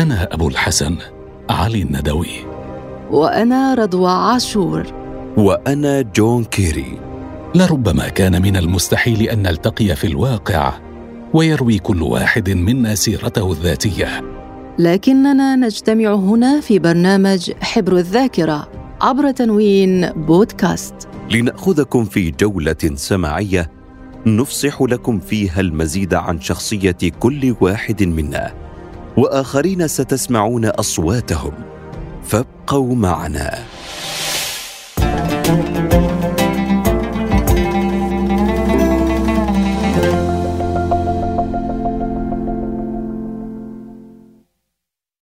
أنا أبو الحسن علي الندوي. وأنا رضوى عاشور. وأنا جون كيري. لربما كان من المستحيل أن نلتقي في الواقع ويروي كل واحد منا سيرته الذاتية. لكننا نجتمع هنا في برنامج حبر الذاكرة عبر تنوين بودكاست. لنأخذكم في جولة سماعية نفصح لكم فيها المزيد عن شخصية كل واحد منا. وآخرين ستسمعون أصواتهم. فابقوا معنا.